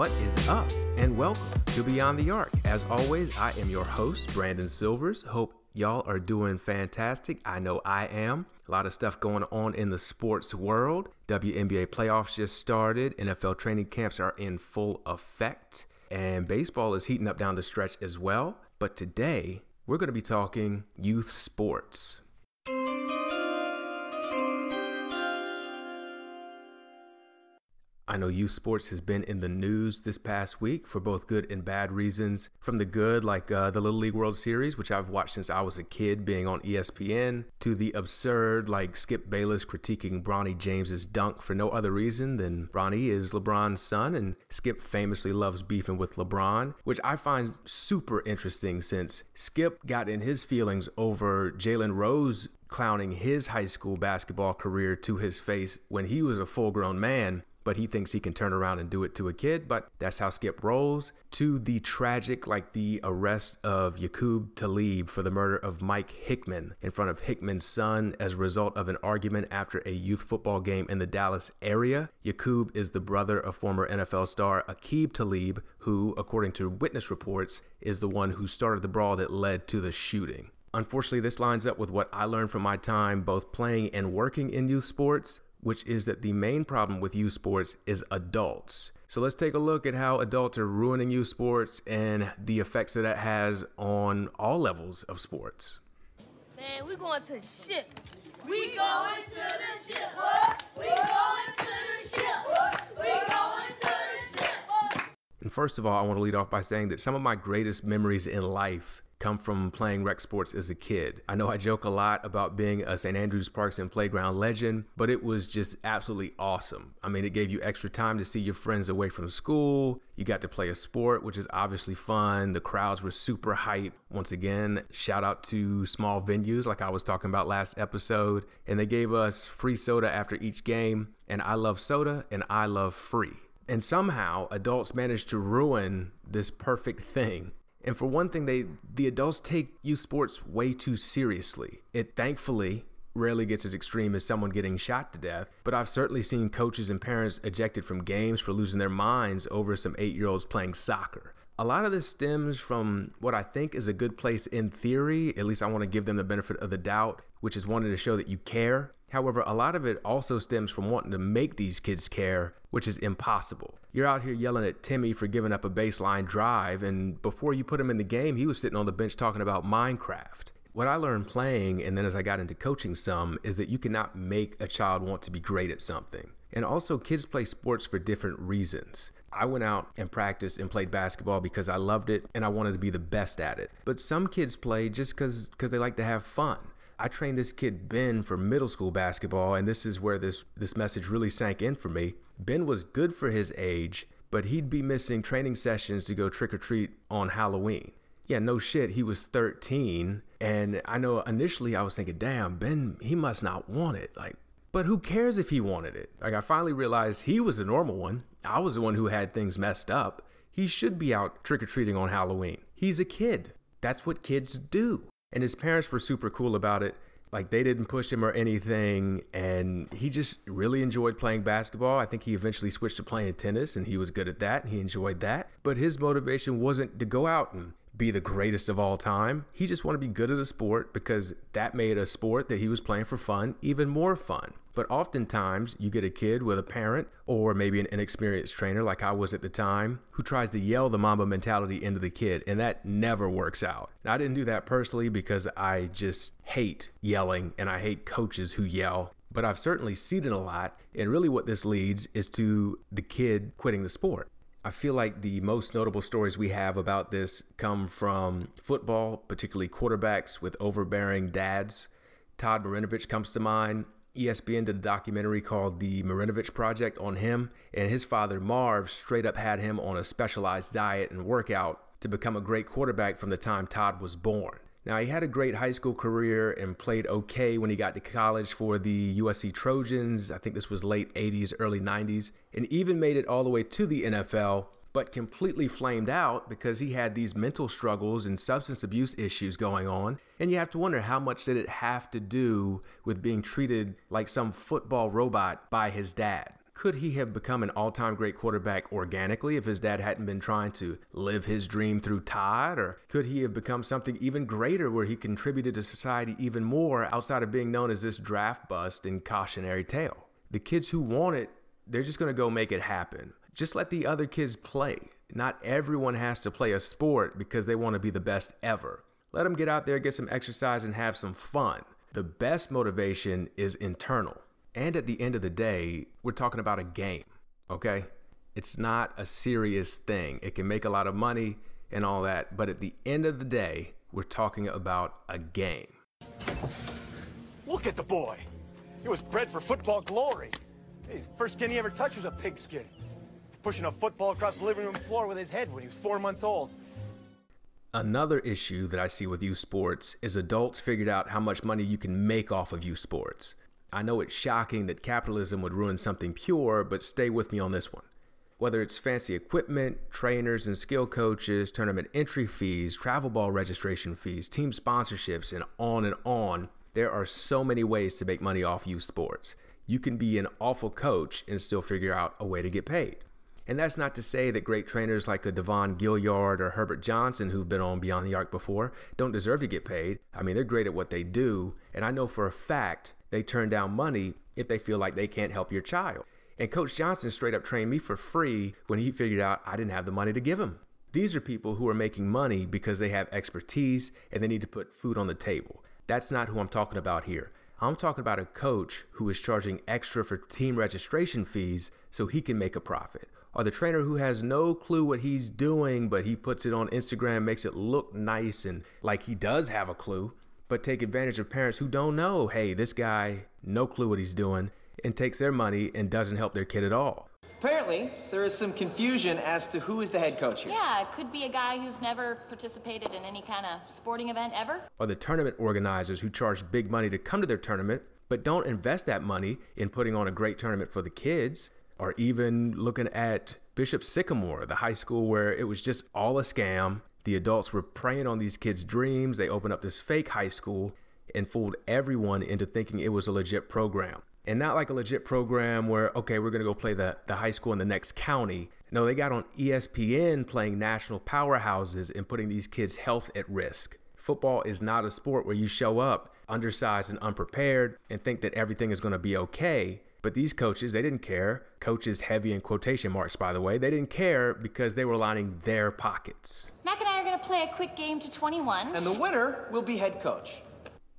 What is up? And welcome to Beyond the Arc. As always, I am your host, Brandon Silvers. Hope y'all are doing fantastic. I know I am. A lot of stuff going on in the sports world. WNBA playoffs just started, NFL training camps are in full effect, and baseball is heating up down the stretch as well. But today, we're going to be talking youth sports. I know youth sports has been in the news this past week for both good and bad reasons. From the good, like uh, the Little League World Series, which I've watched since I was a kid, being on ESPN, to the absurd, like Skip Bayless critiquing Bronny James's dunk for no other reason than Bronny is LeBron's son, and Skip famously loves beefing with LeBron, which I find super interesting since Skip got in his feelings over Jalen Rose clowning his high school basketball career to his face when he was a full grown man but he thinks he can turn around and do it to a kid. But that's how Skip rolls. To the tragic, like the arrest of Yaqub Talib for the murder of Mike Hickman in front of Hickman's son as a result of an argument after a youth football game in the Dallas area. Yaqub is the brother of former NFL star Aqib Talib, who, according to witness reports, is the one who started the brawl that led to the shooting. Unfortunately, this lines up with what I learned from my time both playing and working in youth sports which is that the main problem with youth sports is adults. So let's take a look at how adults are ruining youth sports and the effects that that has on all levels of sports. Man, we going to the ship. We going to the ship. What? We going to the ship. What? We going to the ship. And first of all, I want to lead off by saying that some of my greatest memories in life come from playing rec sports as a kid. I know I joke a lot about being a St. Andrews Parks and Playground legend, but it was just absolutely awesome. I mean, it gave you extra time to see your friends away from school. You got to play a sport, which is obviously fun. The crowds were super hype. Once again, shout out to small venues like I was talking about last episode. And they gave us free soda after each game. And I love soda and I love free. And somehow adults managed to ruin this perfect thing and for one thing, they the adults take youth sports way too seriously. It thankfully rarely gets as extreme as someone getting shot to death, but I've certainly seen coaches and parents ejected from games for losing their minds over some 8-year-olds playing soccer. A lot of this stems from what I think is a good place in theory, at least I want to give them the benefit of the doubt, which is wanting to show that you care. However, a lot of it also stems from wanting to make these kids care, which is impossible. You're out here yelling at Timmy for giving up a baseline drive, and before you put him in the game, he was sitting on the bench talking about Minecraft. What I learned playing, and then as I got into coaching some, is that you cannot make a child want to be great at something. And also, kids play sports for different reasons. I went out and practiced and played basketball because I loved it and I wanted to be the best at it. But some kids play just because they like to have fun. I trained this kid Ben for middle school basketball, and this is where this this message really sank in for me. Ben was good for his age, but he'd be missing training sessions to go trick or treat on Halloween. Yeah, no shit, he was 13, and I know initially I was thinking, damn, Ben, he must not want it. Like, but who cares if he wanted it? Like, I finally realized he was the normal one. I was the one who had things messed up. He should be out trick or treating on Halloween. He's a kid. That's what kids do. And his parents were super cool about it. Like they didn't push him or anything. And he just really enjoyed playing basketball. I think he eventually switched to playing tennis and he was good at that he enjoyed that. But his motivation wasn't to go out and be the greatest of all time. He just wanted to be good at a sport because that made a sport that he was playing for fun even more fun. But oftentimes, you get a kid with a parent or maybe an inexperienced trainer, like I was at the time, who tries to yell the Mamba mentality into the kid, and that never works out. Now, I didn't do that personally because I just hate yelling and I hate coaches who yell. But I've certainly seen it a lot, and really what this leads is to the kid quitting the sport. I feel like the most notable stories we have about this come from football, particularly quarterbacks with overbearing dads. Todd Marinovich comes to mind. ESPN did a documentary called The Marinovich Project on him, and his father, Marv, straight up had him on a specialized diet and workout to become a great quarterback from the time Todd was born. Now, he had a great high school career and played okay when he got to college for the USC Trojans. I think this was late 80s, early 90s, and even made it all the way to the NFL, but completely flamed out because he had these mental struggles and substance abuse issues going on. And you have to wonder how much did it have to do with being treated like some football robot by his dad? Could he have become an all time great quarterback organically if his dad hadn't been trying to live his dream through Todd? Or could he have become something even greater where he contributed to society even more outside of being known as this draft bust and cautionary tale? The kids who want it, they're just going to go make it happen. Just let the other kids play. Not everyone has to play a sport because they want to be the best ever. Let them get out there, get some exercise, and have some fun. The best motivation is internal. And at the end of the day, we're talking about a game, okay? It's not a serious thing. It can make a lot of money and all that, but at the end of the day, we're talking about a game. Look at the boy. He was bred for football glory. Hey, first skin he ever touched was a pigskin. Pushing a football across the living room floor with his head when he was four months old. Another issue that I see with youth sports is adults figured out how much money you can make off of youth sports. I know it's shocking that capitalism would ruin something pure, but stay with me on this one. Whether it's fancy equipment, trainers and skill coaches, tournament entry fees, travel ball registration fees, team sponsorships, and on and on, there are so many ways to make money off youth sports. You can be an awful coach and still figure out a way to get paid. And that's not to say that great trainers like a Devon Gilliard or Herbert Johnson, who've been on Beyond the Arc before, don't deserve to get paid. I mean, they're great at what they do. And I know for a fact they turn down money if they feel like they can't help your child. And Coach Johnson straight up trained me for free when he figured out I didn't have the money to give him. These are people who are making money because they have expertise and they need to put food on the table. That's not who I'm talking about here. I'm talking about a coach who is charging extra for team registration fees so he can make a profit. Or the trainer who has no clue what he's doing, but he puts it on Instagram, makes it look nice and like he does have a clue but take advantage of parents who don't know, hey, this guy, no clue what he's doing, and takes their money and doesn't help their kid at all. Apparently, there is some confusion as to who is the head coach here. Yeah, it could be a guy who's never participated in any kind of sporting event ever. Or the tournament organizers who charge big money to come to their tournament, but don't invest that money in putting on a great tournament for the kids. Or even looking at Bishop Sycamore, the high school where it was just all a scam the adults were preying on these kids' dreams. They opened up this fake high school and fooled everyone into thinking it was a legit program. And not like a legit program where, okay, we're going to go play the, the high school in the next county. No, they got on ESPN playing national powerhouses and putting these kids' health at risk. Football is not a sport where you show up undersized and unprepared and think that everything is going to be okay. But these coaches, they didn't care. Coaches, heavy in quotation marks, by the way, they didn't care because they were lining their pockets. Mac and I are going to play a quick game to 21. And the winner will be head coach.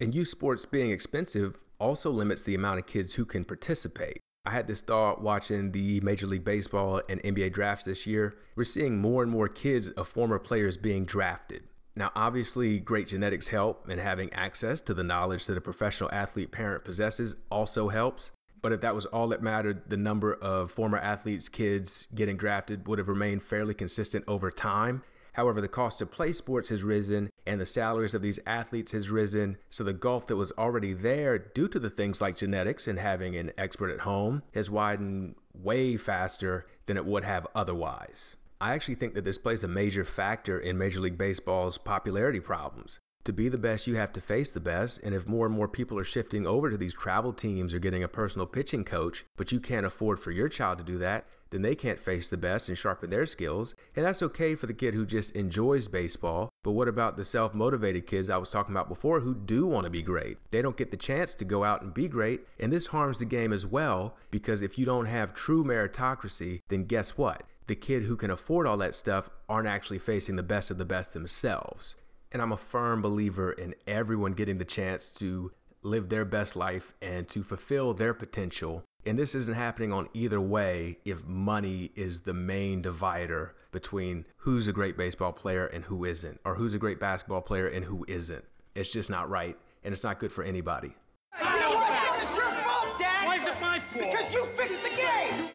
And youth sports being expensive also limits the amount of kids who can participate. I had this thought watching the Major League Baseball and NBA drafts this year. We're seeing more and more kids of former players being drafted. Now, obviously, great genetics help, and having access to the knowledge that a professional athlete parent possesses also helps. But if that was all that mattered, the number of former athletes' kids getting drafted would have remained fairly consistent over time. However, the cost to play sports has risen and the salaries of these athletes has risen. So the gulf that was already there due to the things like genetics and having an expert at home has widened way faster than it would have otherwise. I actually think that this plays a major factor in Major League Baseball's popularity problems to be the best, you have to face the best. And if more and more people are shifting over to these travel teams or getting a personal pitching coach, but you can't afford for your child to do that, then they can't face the best and sharpen their skills. And that's okay for the kid who just enjoys baseball. But what about the self motivated kids I was talking about before who do want to be great? They don't get the chance to go out and be great. And this harms the game as well because if you don't have true meritocracy, then guess what? The kid who can afford all that stuff aren't actually facing the best of the best themselves. And I'm a firm believer in everyone getting the chance to live their best life and to fulfill their potential. And this isn't happening on either way if money is the main divider between who's a great baseball player and who isn't, or who's a great basketball player and who isn't. It's just not right, and it's not good for anybody. You know what? This is your fault, Dad! Why is it my fault? Because you fixed the game!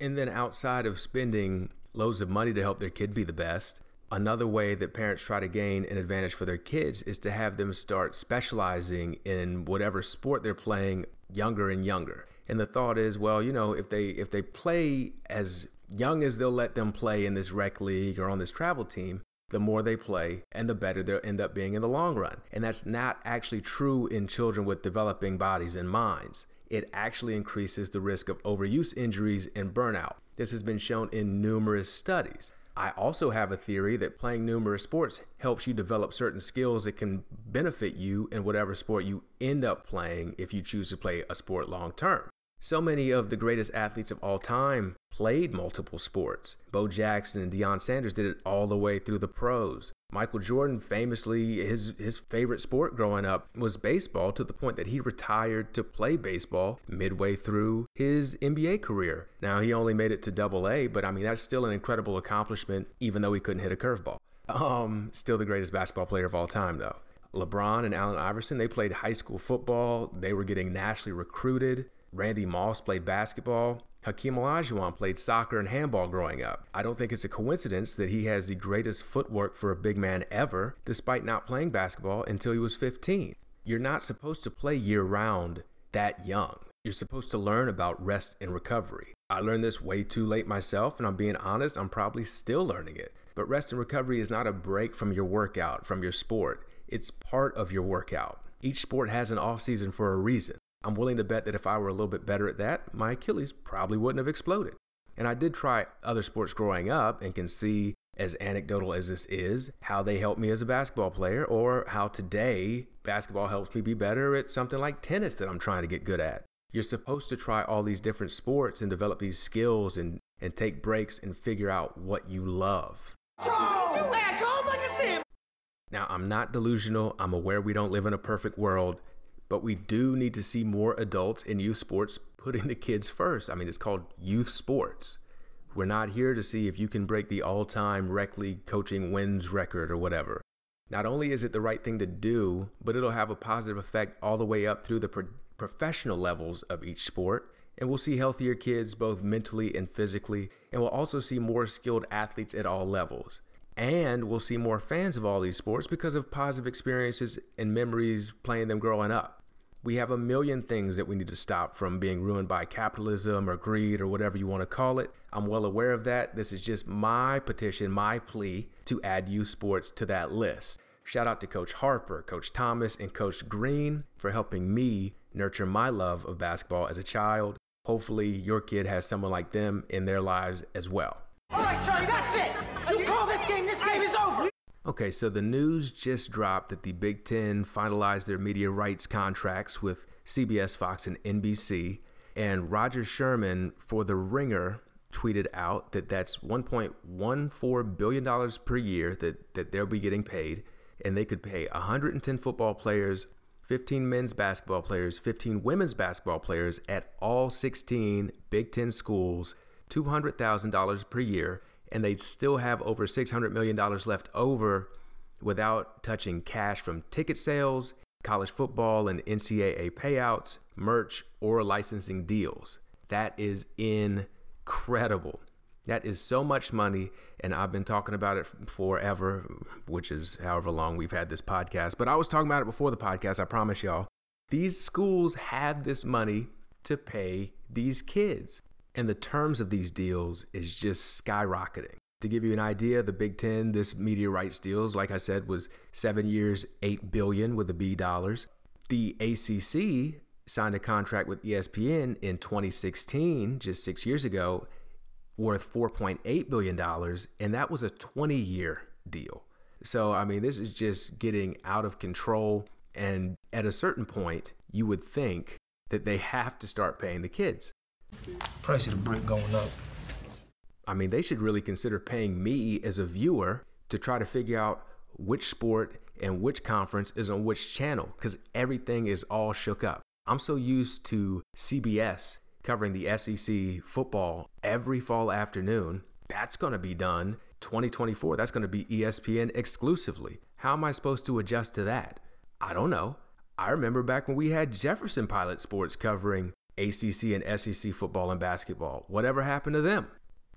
And then outside of spending loads of money to help their kid be the best, Another way that parents try to gain an advantage for their kids is to have them start specializing in whatever sport they're playing younger and younger. And the thought is, well, you know, if they if they play as young as they'll let them play in this rec league or on this travel team, the more they play and the better they'll end up being in the long run. And that's not actually true in children with developing bodies and minds. it actually increases the risk of overuse injuries and burnout. This has been shown in numerous studies. I also have a theory that playing numerous sports helps you develop certain skills that can benefit you in whatever sport you end up playing if you choose to play a sport long term. So many of the greatest athletes of all time played multiple sports. Bo Jackson and Deion Sanders did it all the way through the pros. Michael Jordan famously his his favorite sport growing up was baseball to the point that he retired to play baseball midway through his NBA career. Now he only made it to double A, but I mean that's still an incredible accomplishment even though he couldn't hit a curveball. Um still the greatest basketball player of all time though. LeBron and Allen Iverson, they played high school football. They were getting nationally recruited. Randy Moss played basketball. Hakeem Olajuwon played soccer and handball growing up. I don't think it's a coincidence that he has the greatest footwork for a big man ever, despite not playing basketball until he was 15. You're not supposed to play year round that young. You're supposed to learn about rest and recovery. I learned this way too late myself, and I'm being honest, I'm probably still learning it. But rest and recovery is not a break from your workout, from your sport. It's part of your workout. Each sport has an off season for a reason. I'm willing to bet that if I were a little bit better at that, my Achilles probably wouldn't have exploded. And I did try other sports growing up and can see, as anecdotal as this is, how they helped me as a basketball player, or how today basketball helps me be better at something like tennis that I'm trying to get good at. You're supposed to try all these different sports and develop these skills and, and take breaks and figure out what you love. Now, I'm not delusional. I'm aware we don't live in a perfect world, but we do need to see more adults in youth sports putting the kids first. I mean, it's called youth sports. We're not here to see if you can break the all time rec league coaching wins record or whatever. Not only is it the right thing to do, but it'll have a positive effect all the way up through the pro- professional levels of each sport. And we'll see healthier kids both mentally and physically. And we'll also see more skilled athletes at all levels. And we'll see more fans of all these sports because of positive experiences and memories playing them growing up. We have a million things that we need to stop from being ruined by capitalism or greed or whatever you want to call it. I'm well aware of that. This is just my petition, my plea to add youth sports to that list. Shout out to Coach Harper, Coach Thomas, and Coach Green for helping me nurture my love of basketball as a child. Hopefully, your kid has someone like them in their lives as well. All right, Charlie, that's it. Game, this game is over. Okay, so the news just dropped that the Big Ten finalized their media rights contracts with CBS, Fox, and NBC. And Roger Sherman for The Ringer tweeted out that that's $1.14 billion per year that, that they'll be getting paid. And they could pay 110 football players, 15 men's basketball players, 15 women's basketball players at all 16 Big Ten schools $200,000 per year, and they'd still have over $600 million left over without touching cash from ticket sales, college football and NCAA payouts, merch, or licensing deals. That is incredible. That is so much money, and I've been talking about it forever, which is however long we've had this podcast. But I was talking about it before the podcast, I promise y'all. These schools have this money to pay these kids. And the terms of these deals is just skyrocketing. To give you an idea, the Big Ten, this media rights deals, like I said, was seven years, eight billion with the B dollars. The ACC signed a contract with ESPN in 2016, just six years ago, worth 4.8 billion dollars, and that was a 20-year deal. So I mean, this is just getting out of control. And at a certain point, you would think that they have to start paying the kids. Price of the brick going up. I mean, they should really consider paying me as a viewer to try to figure out which sport and which conference is on which channel because everything is all shook up. I'm so used to CBS covering the SEC football every fall afternoon. That's going to be done 2024. That's going to be ESPN exclusively. How am I supposed to adjust to that? I don't know. I remember back when we had Jefferson Pilot Sports covering ACC and SEC football and basketball. Whatever happened to them?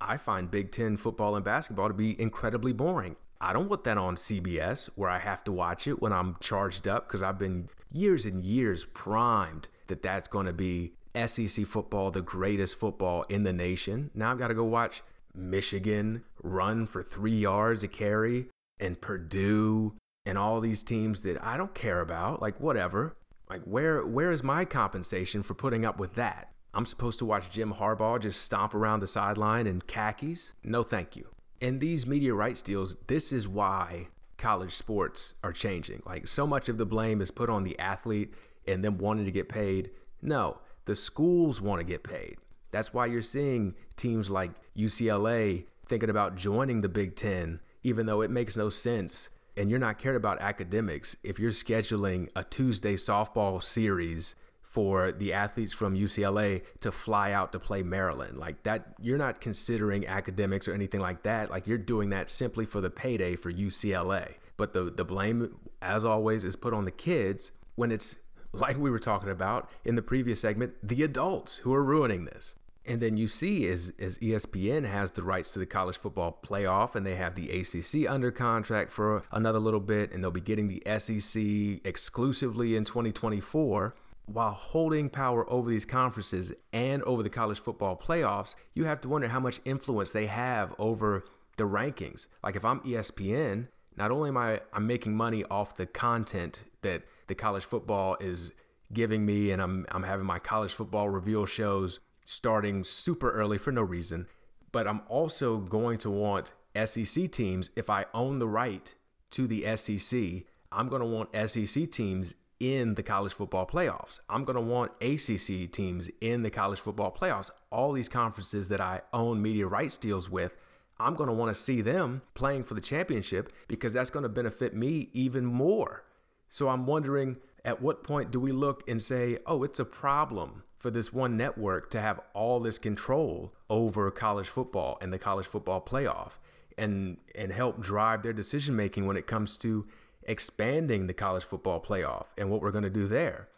I find Big Ten football and basketball to be incredibly boring. I don't want that on CBS where I have to watch it when I'm charged up because I've been years and years primed that that's going to be SEC football, the greatest football in the nation. Now I've got to go watch Michigan run for three yards a carry and Purdue and all these teams that I don't care about. Like, whatever. Like where where is my compensation for putting up with that? I'm supposed to watch Jim Harbaugh just stomp around the sideline in khakis? No, thank you. And these media rights deals, this is why college sports are changing. Like so much of the blame is put on the athlete and them wanting to get paid. No, the schools want to get paid. That's why you're seeing teams like UCLA thinking about joining the Big Ten, even though it makes no sense and you're not cared about academics if you're scheduling a Tuesday softball series for the athletes from UCLA to fly out to play Maryland. Like that, you're not considering academics or anything like that. Like you're doing that simply for the payday for UCLA. But the, the blame, as always, is put on the kids when it's like we were talking about in the previous segment, the adults who are ruining this. And then you see as, as ESPN has the rights to the college football playoff and they have the ACC under contract for another little bit and they'll be getting the SEC exclusively in 2024 while holding power over these conferences and over the college football playoffs, you have to wonder how much influence they have over the rankings. Like if I'm ESPN, not only am I I'm making money off the content that the college football is giving me and I'm I'm having my college football reveal shows starting super early for no reason, but I'm also going to want SEC teams if I own the right to the SEC, I'm going to want SEC teams in the college football playoffs. I'm going to want ACC teams in the college football playoffs. All these conferences that I own media rights deals with, I'm going to want to see them playing for the championship because that's going to benefit me even more. So I'm wondering at what point do we look and say, oh, it's a problem for this one network to have all this control over college football and the college football playoff and and help drive their decision making when it comes to expanding the college football playoff and what we're going to do there.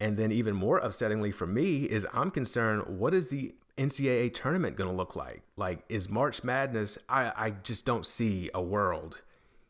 And then, even more upsettingly for me, is I'm concerned what is the NCAA tournament going to look like? Like, is March Madness? I, I just don't see a world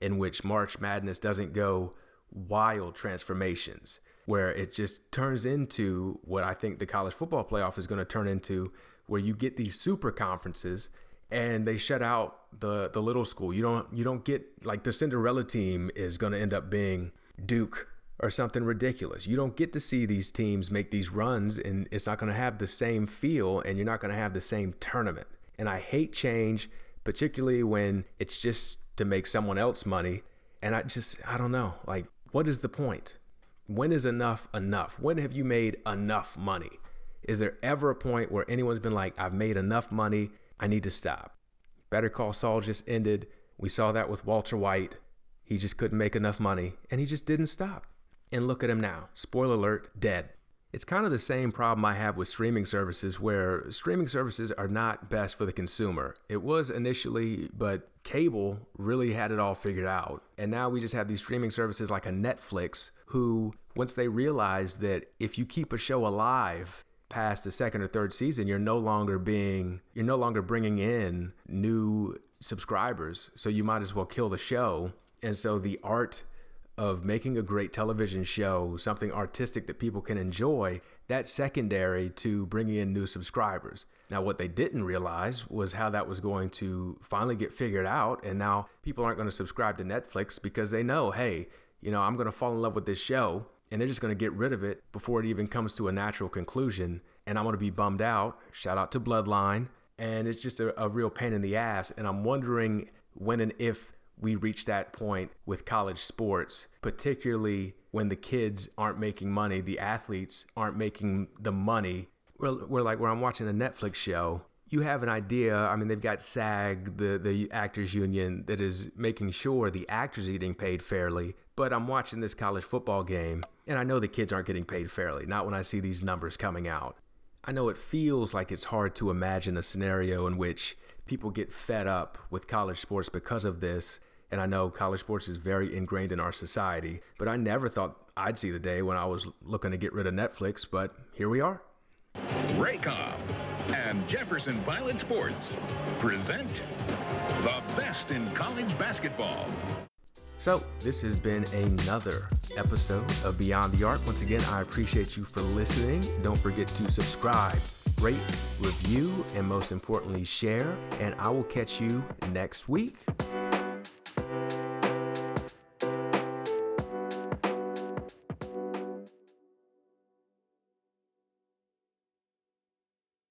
in which March Madness doesn't go wild transformations where it just turns into what I think the college football playoff is going to turn into, where you get these super conferences and they shut out the the little school. You don't you don't get like the Cinderella team is going to end up being Duke or something ridiculous. You don't get to see these teams make these runs and it's not going to have the same feel and you're not going to have the same tournament. And I hate change, particularly when it's just to make someone else money. And I just I don't know, like what is the point? When is enough enough? When have you made enough money? Is there ever a point where anyone's been like I've made enough money I need to stop. Better Call Saul just ended. We saw that with Walter White. He just couldn't make enough money, and he just didn't stop. And look at him now. Spoiler alert, dead. It's kind of the same problem I have with streaming services, where streaming services are not best for the consumer. It was initially, but cable really had it all figured out. And now we just have these streaming services like a Netflix, who, once they realize that if you keep a show alive, past the second or third season, you're no longer being, you're no longer bringing in new subscribers. So you might as well kill the show. And so the art of making a great television show, something artistic that people can enjoy, that's secondary to bringing in new subscribers. Now, what they didn't realize was how that was going to finally get figured out. And now people aren't going to subscribe to Netflix because they know, hey, you know, I'm going to fall in love with this show and they're just going to get rid of it before it even comes to a natural conclusion. And I'm going to be bummed out. Shout out to Bloodline. And it's just a, a real pain in the ass. And I'm wondering when and if we reach that point with college sports, particularly when the kids aren't making money, the athletes aren't making the money. We're, we're like, where I'm watching a Netflix show, you have an idea. I mean, they've got SAG, the, the actors union, that is making sure the actors are getting paid fairly. But I'm watching this college football game and I know the kids aren't getting paid fairly, not when I see these numbers coming out. I know it feels like it's hard to imagine a scenario in which people get fed up with college sports because of this. And I know college sports is very ingrained in our society, but I never thought I'd see the day when I was looking to get rid of Netflix, but here we are. Raycom and Jefferson Pilot Sports present the best in college basketball. So, this has been another episode of Beyond the Arc. Once again, I appreciate you for listening. Don't forget to subscribe, rate, review, and most importantly, share. And I will catch you next week.